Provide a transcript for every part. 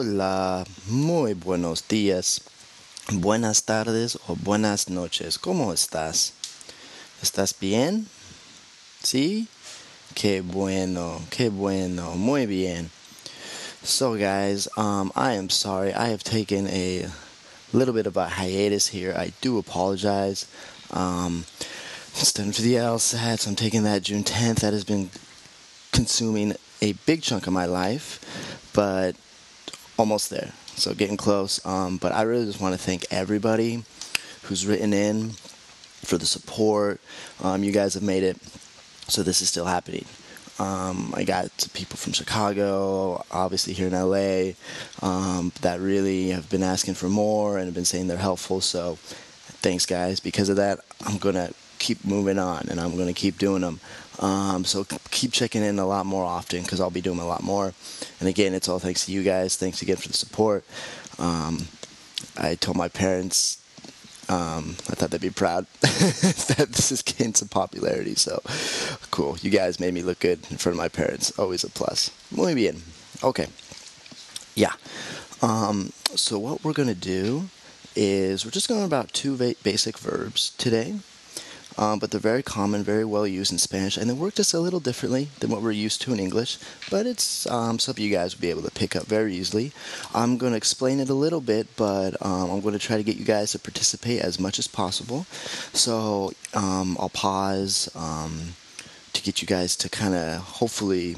Hola, muy buenos días, buenas tardes o buenas noches. ¿Cómo estás? ¿Estás bien? ¿Sí? Qué bueno, qué bueno, muy bien. So, guys, um, I am sorry. I have taken a little bit of a hiatus here. I do apologize. Um, studying for the LSAT, so I'm taking that June 10th. That has been consuming a big chunk of my life, but almost there. So getting close. Um, but I really just want to thank everybody who's written in for the support. Um, you guys have made it so this is still happening. Um, I got people from Chicago, obviously here in LA, um, that really have been asking for more and have been saying they're helpful. So thanks, guys. Because of that, I'm going to keep moving on and I'm going to keep doing them. Um, so keep checking in a lot more often because I'll be doing a lot more. And again, it's all thanks to you guys. Thanks again for the support. Um, I told my parents um, I thought they'd be proud that this is gaining some popularity. So cool. You guys made me look good in front of my parents. Always a plus. Muy bien. Okay. Yeah. Um, so what we're going to do is we're just going about two va- basic verbs today um, but they're very common, very well used in Spanish, and they work just a little differently than what we're used to in English. But it's um, something you guys will be able to pick up very easily. I'm going to explain it a little bit, but um, I'm going to try to get you guys to participate as much as possible. So um, I'll pause um, to get you guys to kind of hopefully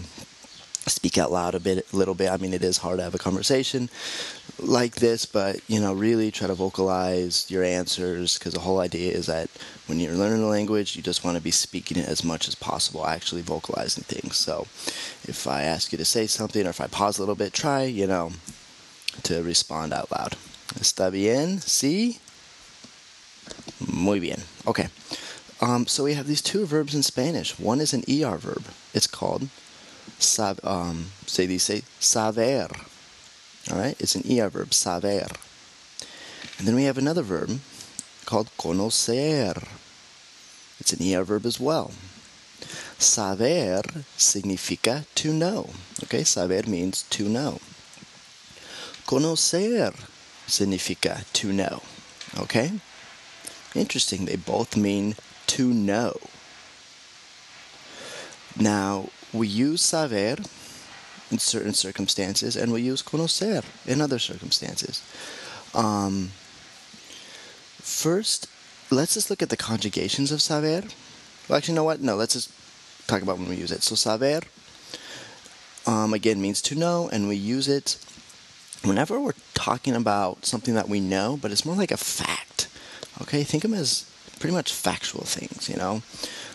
speak out loud a bit a little bit i mean it is hard to have a conversation like this but you know really try to vocalize your answers because the whole idea is that when you're learning a language you just want to be speaking it as much as possible actually vocalizing things. So if i ask you to say something or if i pause a little bit try you know to respond out loud. Está bien? Sí? Muy bien. Okay. Um, so we have these two verbs in spanish. One is an er verb. It's called sab, um, se dice saber. All right, it's an er verb, saber. And then we have another verb called conocer. It's an er verb as well. Saber significa to know. Okay, saber means to know. Conocer significa to know. Okay? Interesting, they both mean to know. Now, we use saber in certain circumstances and we use conocer in other circumstances. Um, first, let's just look at the conjugations of saber. Well, actually, you know what? No, let's just talk about when we use it. So, saber, um, again, means to know, and we use it whenever we're talking about something that we know, but it's more like a fact. Okay, think of them as pretty much factual things, you know?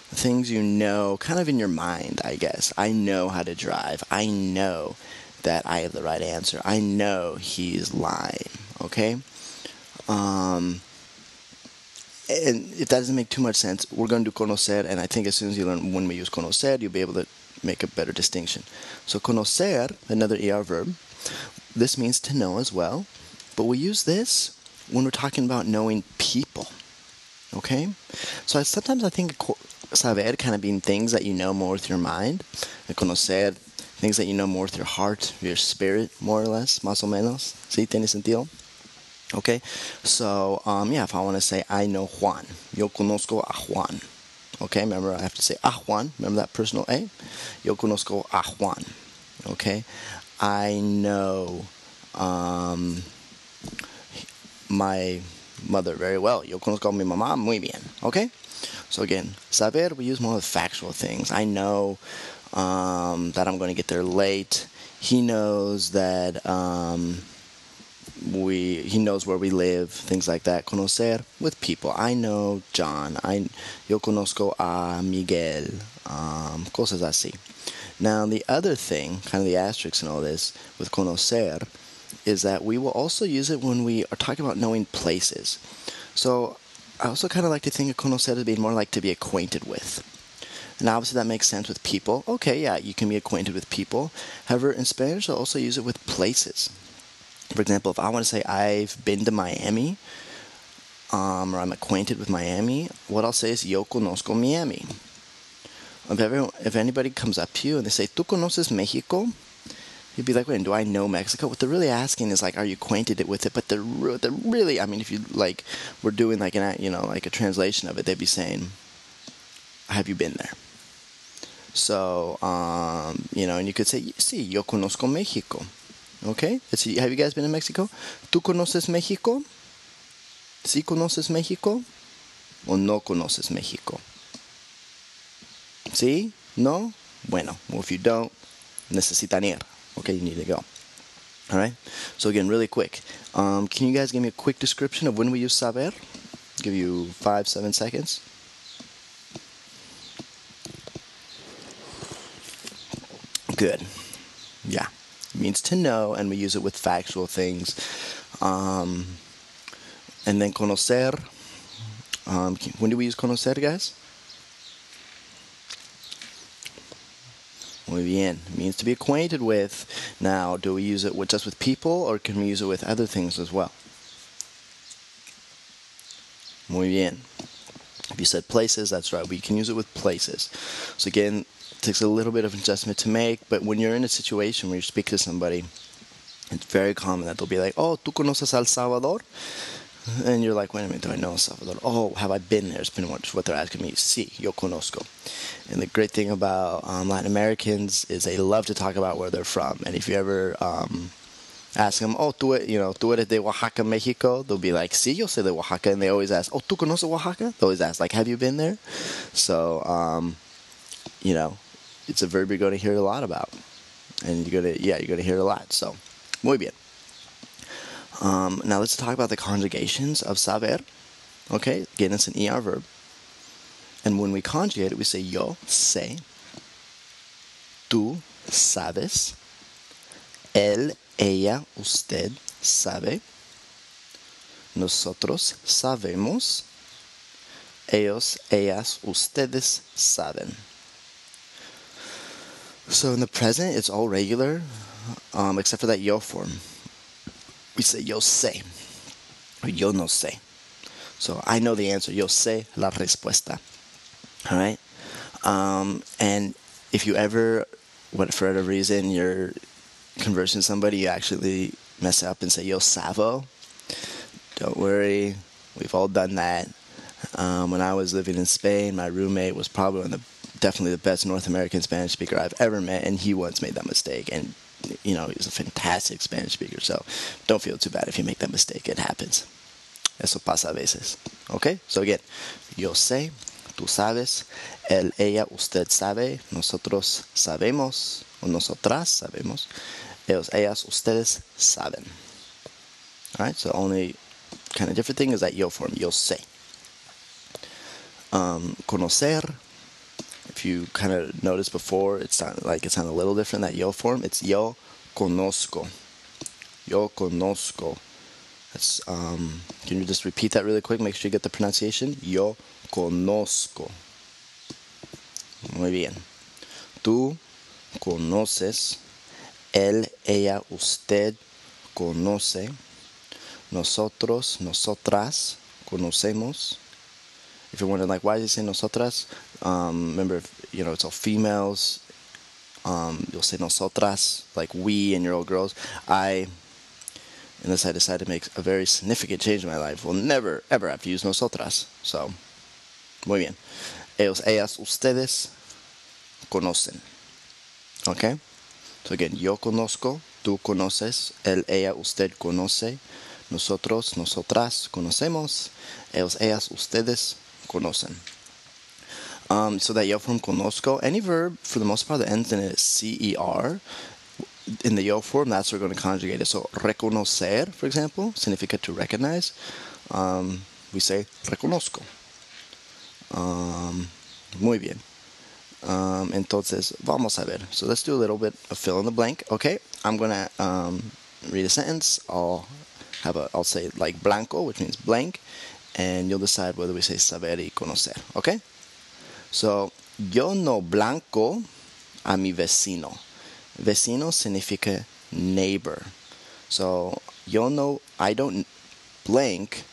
Things you know kind of in your mind, I guess. I know how to drive. I know that I have the right answer. I know he's lying, okay? Um, and if that doesn't make too much sense, we're going to do conocer, and I think as soon as you learn when we use conocer, you'll be able to make a better distinction. So conocer, another ER verb, this means to know as well, but we use this when we're talking about knowing people. Okay? So I, sometimes I think saber kind of being things that you know more with your mind. Conocer, things that you know more with your heart, your spirit, more or less, más o menos. ¿Sí? ¿Tiene sentido? Okay? So, um, yeah, if I want to say, I know Juan. Yo conozco a Juan. Okay? Remember, I have to say a Juan. Remember that personal A? Yo conozco a Juan. Okay? I know um, my mother very well. Yo conozco a mi mamá muy bien. Okay? So again, saber, we use more of factual things. I know um, that I'm going to get there late. He knows that um, we he knows where we live, things like that. Conocer with people. I know John. I yo conozco a Miguel. Um, cosas así. Now the other thing, kind of the asterisk in all this with conocer, is that we will also use it when we are talking about knowing places. So I also kind of like to think of conocer as being more like to be acquainted with. And obviously that makes sense with people. Okay, yeah, you can be acquainted with people. However, in Spanish, I'll also use it with places. For example, if I want to say I've been to Miami, um, or I'm acquainted with Miami, what I'll say is Yo conozco Miami. If, everyone, if anybody comes up to you and they say, ¿Tú conoces México? You'd be like, wait, do I know Mexico? What they're really asking is like, are you acquainted with it? But they're, re- they're really, I mean, if you like, we're doing like an, you know, like a translation of it, they'd be saying, have you been there? So, um, you know, and you could say, sí, yo conozco México. Okay? It's, have you guys been in Mexico? ¿Tú conoces México? ¿Sí conoces México? ¿O no conoces México? ¿Sí? ¿No? Bueno, well, if you don't, necesitan ir. Okay, you need to go. All right. So again, really quick. Um, can you guys give me a quick description of when we use saber? Give you five, seven seconds. Good. Yeah. It means to know, and we use it with factual things. Um, and then conocer. Um, when do we use conocer, guys? Muy bien. Means to be acquainted with. Now, do we use it with, just with people, or can we use it with other things as well? Muy bien. If you said places, that's right. We can use it with places. So again, it takes a little bit of adjustment to make, but when you're in a situation where you speak to somebody, it's very common that they'll be like, "Oh, tú conoces El Salvador?" And you're like, wait a minute, do I know Salvador? Oh, have I been there? It's been what, what they're asking me. Sí, yo conozco. And the great thing about um, Latin Americans is they love to talk about where they're from. And if you ever um, ask them, oh, tú, you know, tú eres de Oaxaca, Mexico, they'll be like, sí, yo soy de Oaxaca. And they always ask, oh, tú conoces Oaxaca? They always ask, like, have you been there? So, um, you know, it's a verb you're going to hear a lot about. And you're going to, yeah, you're going to hear a lot. So, muy bien. Um, now let's talk about the conjugations of saber. Okay, again, it's an ER verb. And when we conjugate it, we say yo sé, tú sabes, él, ella, usted sabe, nosotros sabemos, ellos, ellas, ustedes saben. So in the present, it's all regular, um, except for that yo form we say yo sé or yo no sé. So I know the answer. Yo sé la respuesta. All right. Um, and if you ever, what for whatever reason, you're conversing with somebody, you actually mess up and say yo savo. Don't worry, we've all done that. Um, when I was living in Spain, my roommate was probably one of the, definitely the best North American Spanish speaker I've ever met, and he once made that mistake. And you know, he's a fantastic Spanish speaker. So don't feel too bad if you make that mistake. It happens. Eso pasa a veces. Okay? So again, yo sé, tú sabes, él, ella, usted sabe, nosotros sabemos, o nosotras sabemos, ellos, ellas, ustedes saben. Alright, so only kind of different thing is that yo form, yo sé. Um, conocer, if you kind of noticed before, it's not like it's not a little different that yo form. It's yo conozco. Yo conozco. That's um. Can you just repeat that really quick? Make sure you get the pronunciation. Yo conozco. Muy bien. Tú conoces. Él, ella, usted conoce. Nosotros, nosotras conocemos if you're wondering like why is he saying nosotras, um, remember if, you know it's all females. Um, you'll say nosotras, like we and your old girls. I, unless I decide to make a very significant change in my life. Will never ever have to use nosotras. So, muy bien. Ellos, ellas, ustedes conocen. Okay. So again, yo conozco, tú conoces, él, ella, usted conoce, nosotros, nosotras conocemos, ellos, ellas, ustedes conocen. Um, so that yo form conozco, any verb for the most part that ends in a CER, in the yo form, that's what we're going to conjugate it. So reconocer, for example, significa to recognize. Um, we say reconozco. Um, muy bien. Um, entonces, vamos a ver. So let's do a little bit of fill in the blank. Okay, I'm gonna um, read a sentence. I'll have a, I'll say like blanco, which means blank, and you'll decide whether we say saber y conocer. Okay? So, yo no blanco a mi vecino. Vecino significa neighbor. So, yo no, I don't blank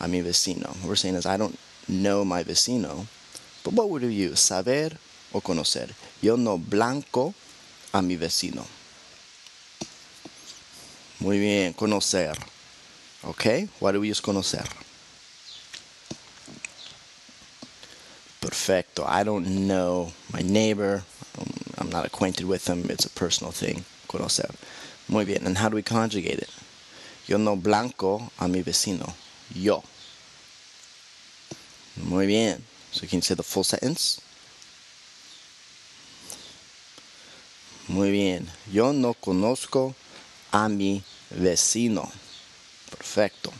a mi vecino. What we're saying is I don't know my vecino. But what would you use? Saber o conocer. Yo no blanco a mi vecino. Muy bien, conocer. Okay, why do we use conocer? Perfecto. I don't know my neighbor. I'm not acquainted with them. It's a personal thing. Conocer. Muy bien. And how do we conjugate it? Yo no blanco a mi vecino. Yo. Muy bien. So can you say the full sentence? Muy bien. Yo no conozco a mi vecino. Perfecto.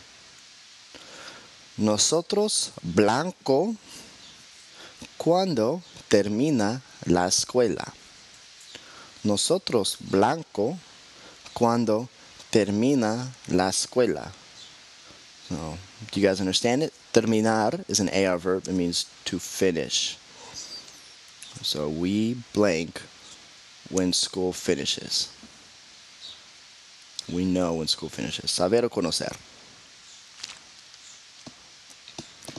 Nosotros blanco cuando termina la escuela. Nosotros blanco cuando termina la escuela. So, do you guys understand it? Terminar is an AR verb. It means to finish. So we blank when school finishes. We know when school finishes. Saber o conocer.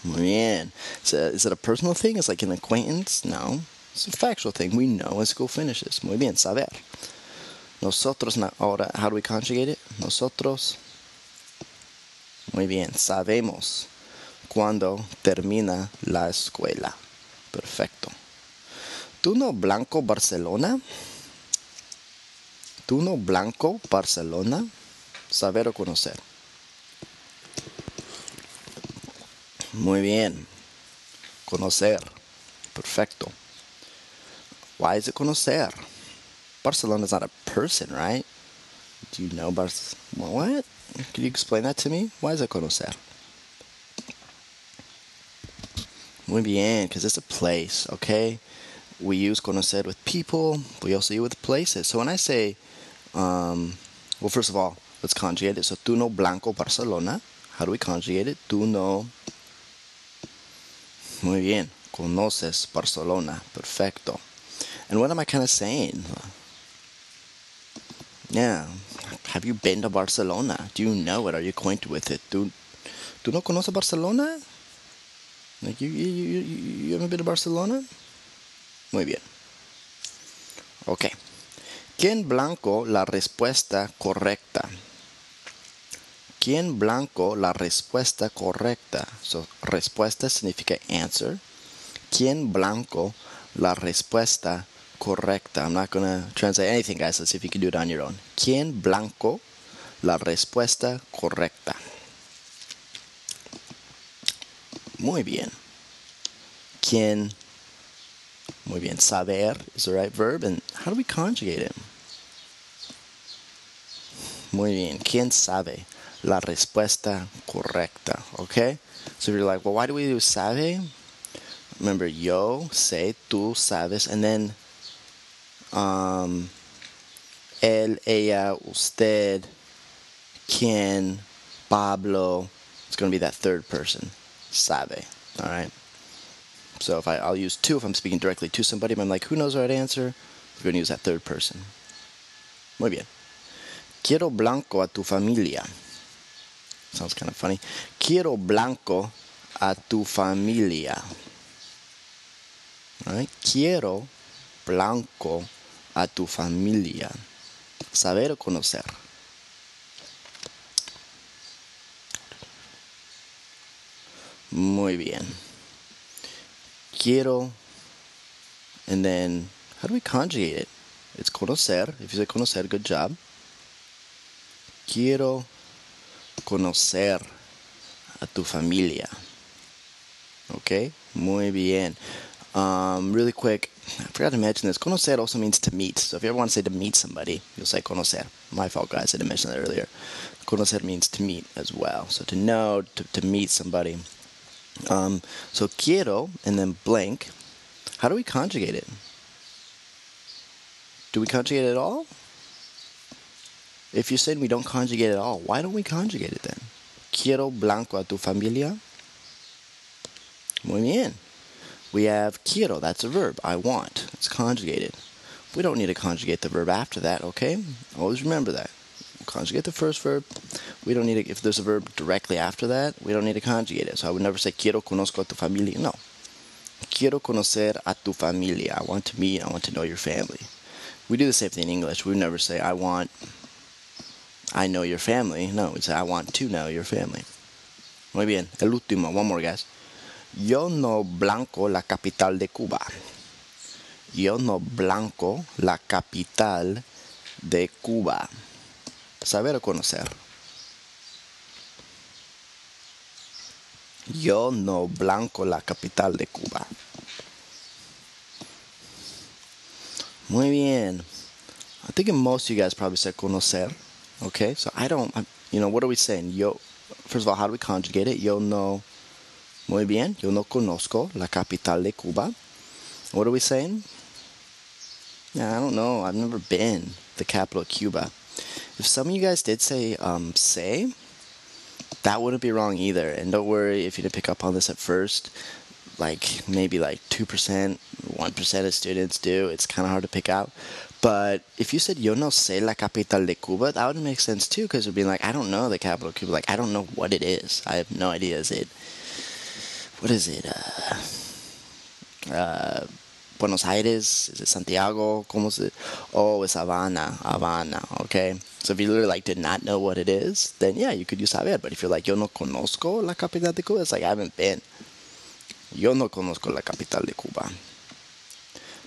Muy bien. So is it a personal thing? Is it like an acquaintance? No. It's a factual thing. We know when school finishes. Muy bien, saber. Nosotros, ahora, how do we conjugate it? Nosotros. Muy bien, sabemos cuando termina la escuela. Perfecto. ¿Tú no blanco Barcelona? ¿Tú no blanco Barcelona? Saber o conocer. Muy bien. Conocer. Perfecto. Why is it conocer? Barcelona is not a person, right? Do you know Barcelona? What? Can you explain that to me? Why is it conocer? Muy bien, because it's a place, okay? We use conocer with people, we also use with places. So when I say, um, well, first of all, let's conjugate it. So, tú no blanco Barcelona. How do we conjugate it? Tú no. Muy bien. Conoces Barcelona. Perfecto. And what am I kind of saying? Yeah. Have you been to Barcelona? Do you know it? Are you acquainted with it? Do, ¿Tú no conoces Barcelona? Like you, you, you, you haven't been to Barcelona? Muy bien. Ok. ¿Quién blanco la respuesta correcta? ¿Quién blanco la respuesta correcta? So, respuesta significa answer. ¿Quién blanco la respuesta correcta? I'm not going to translate anything, guys. Let's see if you can do it on your own. ¿Quién blanco la respuesta correcta? Muy bien. ¿Quién? Muy bien. Saber is the right verb. And how do we conjugate it? Muy bien. ¿Quién sabe la respuesta correcta? Okay? So if you're like, well, why do we do sabe? Remember, yo, sé, tú sabes, and then um, él, ella, usted, quien, Pablo. It's going to be that third person. Sabe. All right? So if I, I'll use two if I'm speaking directly to somebody, but I'm like, who knows the right answer? We're going to use that third person. Muy bien. Quiero blanco a tu familia. Sounds kind of funny. Quiero blanco a tu familia. Quiero blanco a tu familia. Saber o conocer. Muy bien. Quiero, and then how do we conjugate it? It's conocer. If you say conocer, good job. Quiero conocer a tu familia. Okay, muy bien. Um, really quick, I forgot to mention this. Conocer also means to meet. So if you ever want to say to meet somebody, you'll say conocer. My fault, guys. I didn't mention that earlier. Conocer means to meet as well. So to know, to, to meet somebody. Um, so quiero and then blank. How do we conjugate it? Do we conjugate it at all? If you're saying we don't conjugate at all, why don't we conjugate it then? Quiero blanco a tu familia. Muy bien. We have quiero, that's a verb. I want. It's conjugated. We don't need to conjugate the verb after that, okay? Always remember that. Conjugate the first verb. We don't need to, if there's a verb directly after that, we don't need to conjugate it. So I would never say quiero conozco a tu familia. No. Quiero conocer a tu familia. I want to meet, I want to know your family. We do the same thing in English. We never say I want I know your family. No, say I want to know your family. Muy bien. El último. One more, guys. Yo no blanco la capital de Cuba. Yo no blanco la capital de Cuba. Saber o conocer. Yo no blanco la capital de Cuba. Muy bien. I think most of you guys probably said conocer. Okay, so I don't, you know, what are we saying? Yo, first of all, how do we conjugate it? Yo no, muy bien, yo no conozco la capital de Cuba. What are we saying? Yeah, I don't know. I've never been the capital of Cuba. If some of you guys did say um, say, that wouldn't be wrong either. And don't worry if you didn't pick up on this at first. Like maybe like 2%, 1% of students do. It's kind of hard to pick out. But if you said yo no sé la capital de Cuba, that would make sense too, because it would be like, I don't know the capital of Cuba. Like, I don't know what it is. I have no idea. Is it, what is it? Uh, uh, Buenos Aires? Is it Santiago? ¿Cómo se? Oh, it's Havana. Havana. Okay. So if you literally like did not know what it is, then yeah, you could use saber. But if you're like, yo no conozco la capital de Cuba, it's like I haven't been. Yo no conozco la capital de Cuba.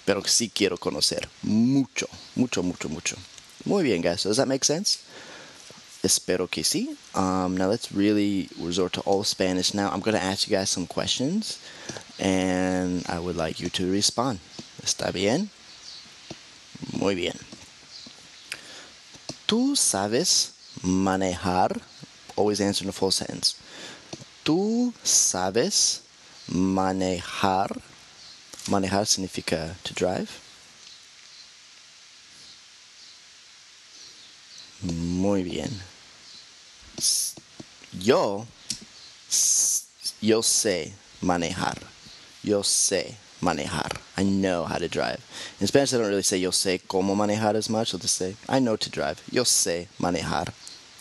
Pero sí quiero conocer. Mucho, mucho, mucho, mucho. Muy bien, guys. Does that make sense? Espero que sí. Um, now let's really resort to all Spanish now. I'm going to ask you guys some questions and I would like you to respond. ¿Está bien? Muy bien. ¿Tú sabes manejar? Always answer in a full sentence. ¿Tú sabes manejar? Manejar significa to drive. Muy bien. Yo, yo sé manejar. Yo sé manejar. I know how to drive. In Spanish, they don't really say yo sé cómo manejar as much. They'll just say I know to drive. Yo sé manejar.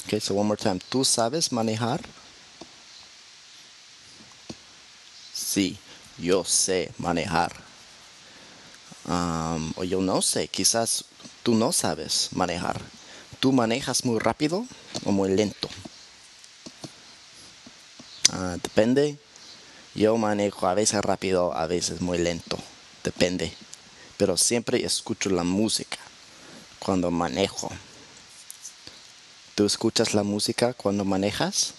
Okay, so one more time. ¿Tú sabes manejar? Sí, yo sé manejar. O yo no sé, quizás tú no sabes manejar. ¿Tú manejas muy rápido o muy lento? Uh, depende. Yo manejo a veces rápido, a veces muy lento. Depende. Pero siempre escucho la música cuando manejo. ¿Tú escuchas la música cuando manejas?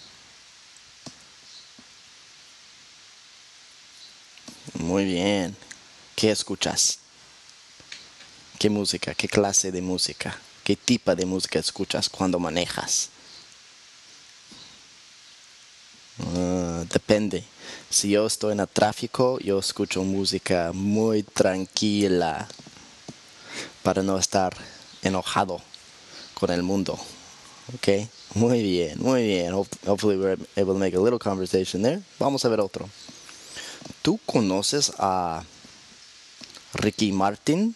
Muy bien. ¿Qué escuchas? ¿Qué música? ¿Qué clase de música? ¿Qué tipo de música escuchas cuando manejas? Uh, depende. Si yo estoy en el tráfico, yo escucho música muy tranquila para no estar enojado con el mundo. Okay? Muy bien, muy bien. Hopefully we're able to make a little conversation there. Vamos a ver otro. ¿Tú conoces a Ricky Martin?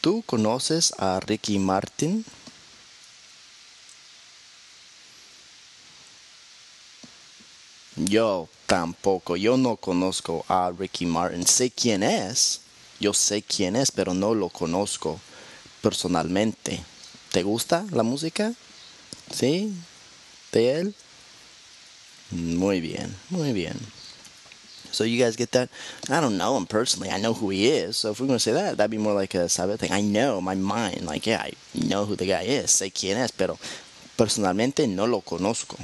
¿Tú conoces a Ricky Martin? Yo tampoco, yo no conozco a Ricky Martin. Sé quién es, yo sé quién es, pero no lo conozco personalmente. ¿Te gusta la música? ¿Sí? ¿De él? Muy bien, muy bien. So you guys get that? I don't know him personally. I know who he is. So if we're to say that, that'd be more like a saber thing. I know, my mind, like, yeah, I know who the guy is. Sé quién es, pero personalmente no lo conozco.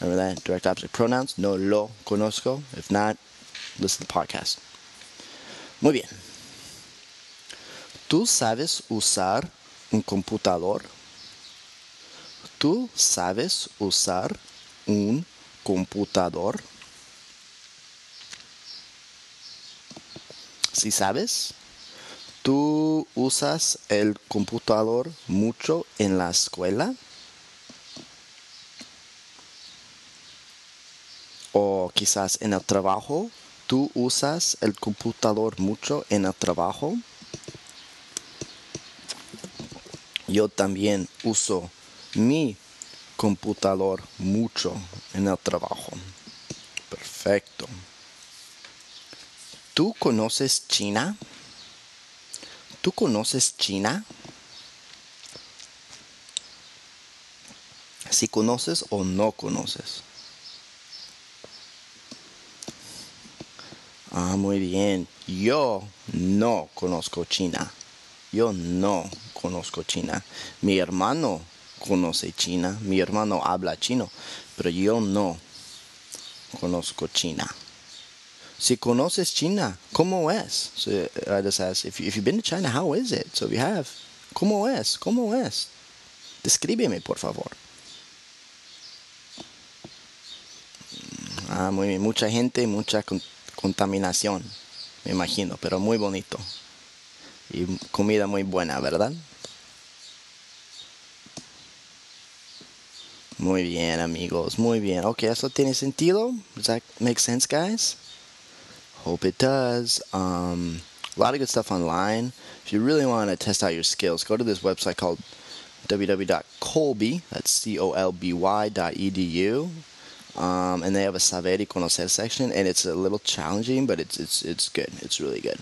Remember that? Direct object pronouns. No lo conozco. If not, listen to the podcast. Muy bien. ¿Tú sabes usar un computador? ¿Tú sabes usar un computador? Si sabes, ¿tú usas el computador mucho en la escuela? o quizás en el trabajo. ¿Tú usas el computador mucho en el trabajo? Yo también uso mi computador mucho en el trabajo. Perfecto. ¿Tú conoces China? ¿Tú conoces China? Si conoces o no conoces. Ah, muy bien. Yo no conozco China. Yo no conozco China. Mi hermano conoce China. Mi hermano habla chino. Pero yo no conozco China. Si conoces China, ¿cómo es? So I just ask, if, you, if you've been to China, how is it? So you have, ¿cómo es? ¿Cómo es? Descríbeme, por favor. Ah, muy bien. Mucha gente, mucha contaminación, me imagino, pero muy bonito. Y comida muy buena, ¿verdad? Muy bien, amigos, muy bien. Ok, ¿eso tiene sentido? Does that make sense, guys? Hope it does. Um, a lot of good stuff online. If you really want to test out your skills, go to this website called www.colby, that's C-O-L-B-Y dot edu. Um, and they have a saber y conocer section, and it's a little challenging, but it's it's it's good. It's really good.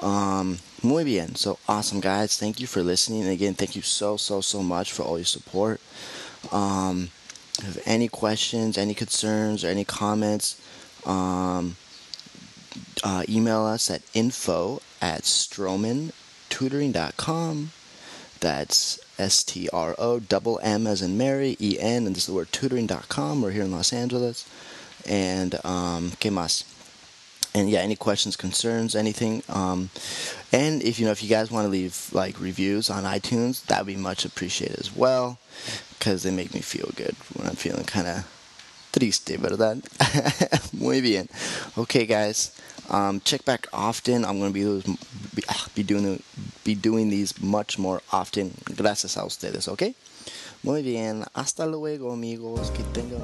Um, muy bien. So awesome, guys. Thank you for listening. And again, thank you so so so much for all your support. Um, have any questions, any concerns, or any comments, um, uh, email us at info at strommentutoring.com. That's S T R O double M as in Mary, E N, and this is the word tutoring.com. We're here in Los Angeles. And, um, ¿qué más? And yeah, any questions, concerns, anything. Um, and if you know, if you guys want to leave like reviews on iTunes, that would be much appreciated as well, because they make me feel good when I'm feeling kind of triste, ¿verdad? Muy bien. Okay, guys. Um, check back often. I'm going to be, be, ah, be, doing, be doing these much more often. Gracias a ustedes, ¿ok? Muy bien. Hasta luego, amigos. Que tengan